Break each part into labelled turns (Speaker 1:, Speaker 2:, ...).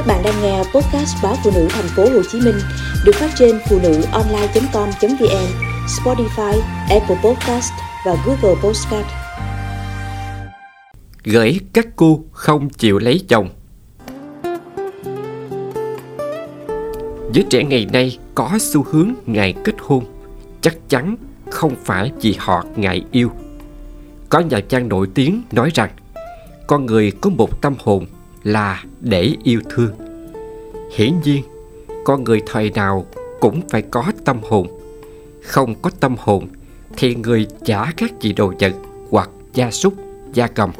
Speaker 1: Các bạn đang nghe podcast báo phụ nữ thành phố Hồ Chí Minh được phát trên phụ nữ online.com.vn, Spotify, Apple Podcast và Google Podcast.
Speaker 2: Gửi các cô không chịu lấy chồng. Giới trẻ ngày nay có xu hướng ngại kết hôn, chắc chắn không phải vì họ ngại yêu. Có nhà văn nổi tiếng nói rằng con người có một tâm hồn là để yêu thương. Hiển nhiên, con người thời nào cũng phải có tâm hồn. Không có tâm hồn thì người chả khác gì đồ vật hoặc gia súc, gia cầm.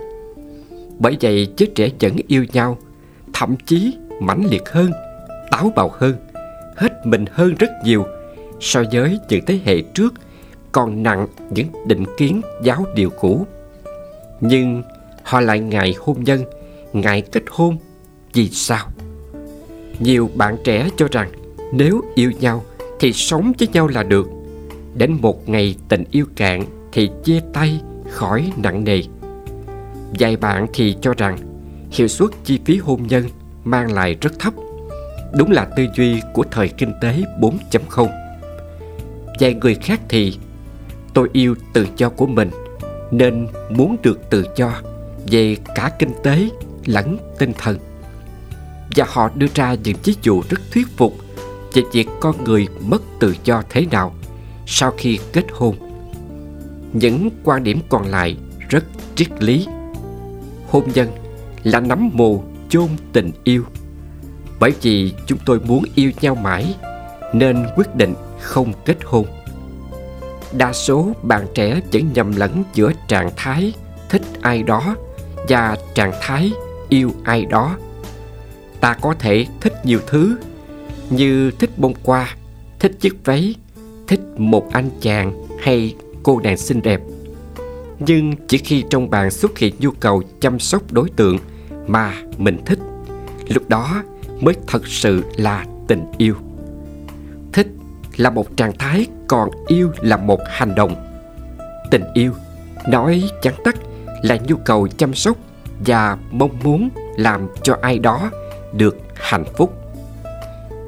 Speaker 2: Bởi vậy chứ trẻ vẫn yêu nhau, thậm chí mãnh liệt hơn, táo bạo hơn, hết mình hơn rất nhiều so với những thế hệ trước còn nặng những định kiến giáo điều cũ. Nhưng họ lại ngại hôn nhân ngại kết hôn. Vì sao? Nhiều bạn trẻ cho rằng nếu yêu nhau thì sống với nhau là được. Đến một ngày tình yêu cạn thì chia tay khỏi nặng nề. Vài bạn thì cho rằng hiệu suất chi phí hôn nhân mang lại rất thấp. Đúng là tư duy của thời kinh tế 4.0 vài người khác thì, tôi yêu tự do của mình nên muốn được tự do về cả kinh tế lẫn tinh thần. Và họ đưa ra những ví dụ rất thuyết phục về việc con người mất tự do thế nào sau khi kết hôn. Những quan điểm còn lại rất triết lý. Hôn nhân là nắm mồ chôn tình yêu. Bởi vì chúng tôi muốn yêu nhau mãi, nên quyết định không kết hôn. Đa số bạn trẻ vẫn nhầm lẫn giữa trạng thái thích ai đó và trạng thái yêu ai đó. Ta có thể thích nhiều thứ như thích bông hoa, thích chiếc váy, thích một anh chàng hay cô nàng xinh đẹp. Nhưng chỉ khi trong bạn xuất hiện nhu cầu chăm sóc đối tượng mà mình thích, lúc đó mới thật sự là tình yêu. Thích là một trạng thái, còn yêu là một hành động. Tình yêu, nói chẳng tắt, là nhu cầu chăm sóc và mong muốn làm cho ai đó được hạnh phúc.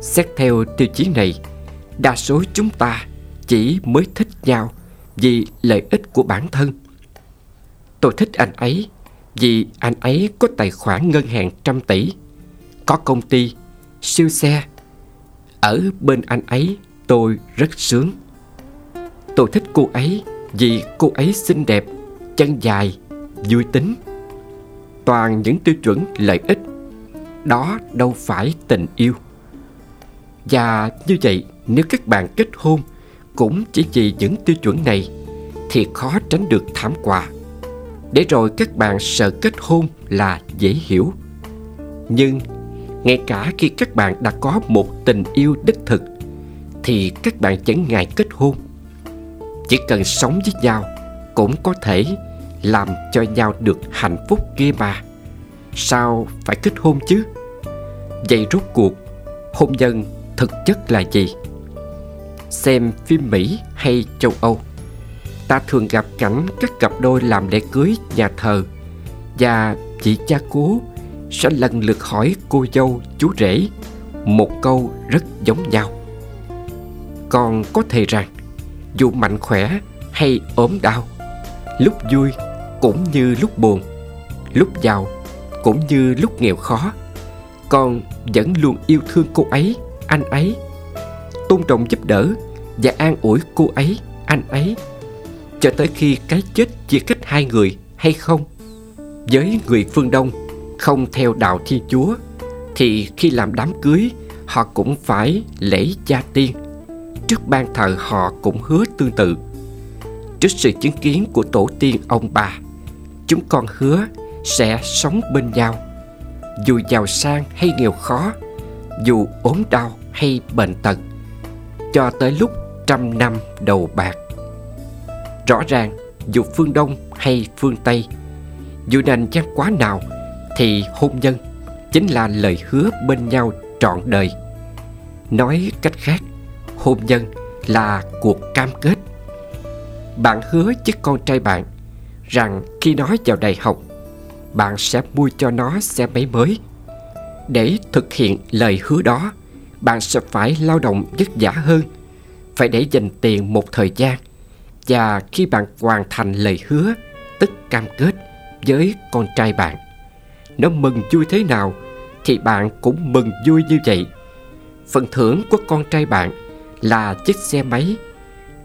Speaker 2: Xét theo tiêu chí này, đa số chúng ta chỉ mới thích nhau vì lợi ích của bản thân. Tôi thích anh ấy vì anh ấy có tài khoản ngân hàng trăm tỷ, có công ty, siêu xe. Ở bên anh ấy, tôi rất sướng. Tôi thích cô ấy vì cô ấy xinh đẹp, chân dài, vui tính toàn những tiêu chuẩn lợi ích. Đó đâu phải tình yêu. Và như vậy, nếu các bạn kết hôn cũng chỉ vì những tiêu chuẩn này thì khó tránh được thảm họa. Để rồi các bạn sợ kết hôn là dễ hiểu. Nhưng ngay cả khi các bạn đã có một tình yêu đích thực thì các bạn chẳng ngại kết hôn. Chỉ cần sống với nhau cũng có thể làm cho nhau được hạnh phúc kia mà. Sao phải kết hôn chứ? Vậy rốt cuộc, hôn nhân thực chất là gì? Xem phim mỹ hay châu âu. Ta thường gặp cảnh các cặp đôi làm lễ cưới nhà thờ và chị cha cố sẽ lần lượt hỏi cô dâu, chú rể một câu rất giống nhau. Còn có thể rằng, dù mạnh khỏe hay ốm đau, lúc vui cũng như lúc buồn, lúc giàu, cũng như lúc nghèo khó. Con vẫn luôn yêu thương cô ấy, anh ấy. Tôn trọng giúp đỡ và an ủi cô ấy, anh ấy. Cho tới khi cái chết chia cách hai người hay không? Với người phương đông không theo đạo thiên chúa, thì khi làm đám cưới, họ cũng phải lễ gia tiên. Trước ban thờ họ cũng hứa tương tự. Trước sự chứng kiến của tổ tiên ông bà chúng con hứa sẽ sống bên nhau. Dù giàu sang hay nghèo khó, dù ốm đau hay bệnh tật, cho tới lúc trăm năm đầu bạc. Rõ ràng, dù phương đông hay phương tây, dù nền văn quá nào thì hôn nhân chính là lời hứa bên nhau trọn đời. Nói cách khác, hôn nhân là cuộc cam kết. Bạn hứa với con trai bạn rằng khi nó vào đại học, bạn sẽ mua cho nó xe máy mới. Để thực hiện lời hứa đó, bạn sẽ phải lao động vất vả hơn, phải để dành tiền một thời gian. Và khi bạn hoàn thành lời hứa, tức cam kết với con trai bạn, nó mừng vui thế nào thì bạn cũng mừng vui như vậy. Phần thưởng của con trai bạn là chiếc xe máy,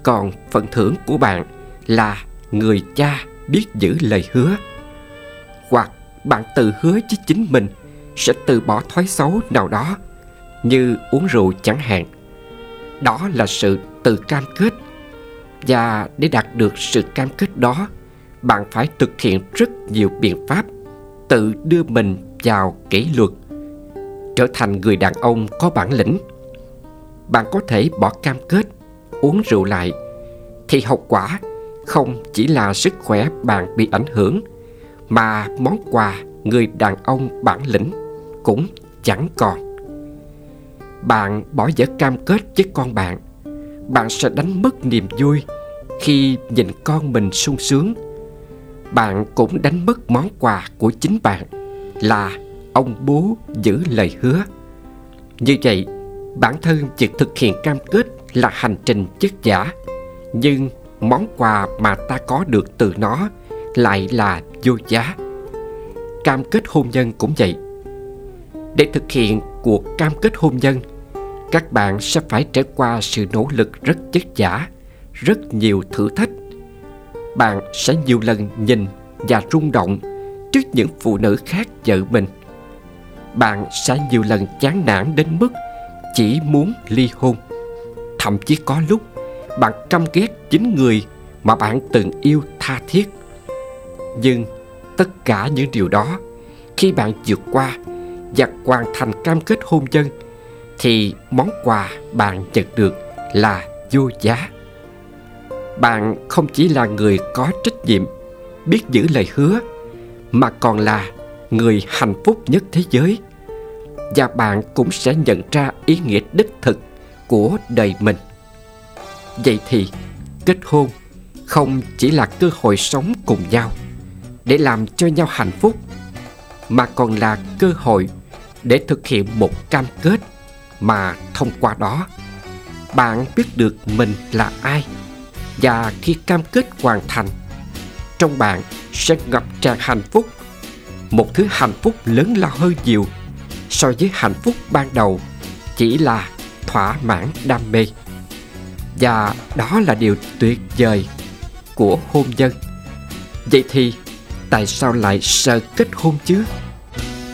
Speaker 2: còn phần thưởng của bạn là người cha biết giữ lời hứa. Hoặc bạn tự hứa với chính mình sẽ từ bỏ thói xấu nào đó, như uống rượu chẳng hạn. Đó là sự tự cam kết. Và để đạt được sự cam kết đó, bạn phải thực hiện rất nhiều biện pháp tự đưa mình vào kỷ luật, trở thành người đàn ông có bản lĩnh. Bạn có thể bỏ cam kết uống rượu lại thì hậu quả không chỉ là sức khỏe bạn bị ảnh hưởng, mà món quà người đàn ông bản lĩnh cũng chẳng còn. Bạn bỏ dở cam kết với con bạn bạn sẽ đánh mất niềm vui khi nhìn con mình sung sướng. Bạn cũng đánh mất món quà của chính bạn là ông bố giữ lời hứa. Như vậy, bản thân việc thực hiện cam kết là hành trình chất giả nhưng món quà mà ta có được từ nó lại là vô giá. Cam kết hôn nhân cũng vậy. Để thực hiện cuộc cam kết hôn nhân, các bạn sẽ phải trải qua sự nỗ lực rất chất giả rất nhiều thử thách. Bạn sẽ nhiều lần nhìn và rung động trước những phụ nữ khác vợ mình. Bạn sẽ nhiều lần chán nản đến mức chỉ muốn ly hôn, thậm chí có lúc bạn căm ghét chính người mà bạn từng yêu tha thiết. Nhưng tất cả những điều đó, khi bạn vượt qua và hoàn thành cam kết hôn nhân, thì món quà bạn nhận được là vô giá. Bạn không chỉ là người có trách nhiệm, biết giữ lời hứa, mà còn là người hạnh phúc nhất thế giới. Và bạn cũng sẽ nhận ra ý nghĩa đích thực của đời mình vậy thì, kết hôn không chỉ là cơ hội sống cùng nhau để làm cho nhau hạnh phúc, mà còn là cơ hội để thực hiện một cam kết mà thông qua đó, bạn biết được mình là ai. Và khi cam kết hoàn thành, trong bạn sẽ ngập tràn hạnh phúc, một thứ hạnh phúc lớn lao hơn nhiều so với hạnh phúc ban đầu chỉ là thỏa mãn đam mê và đó là điều tuyệt vời của hôn nhân. Vậy thì tại sao lại sợ kết hôn chứ?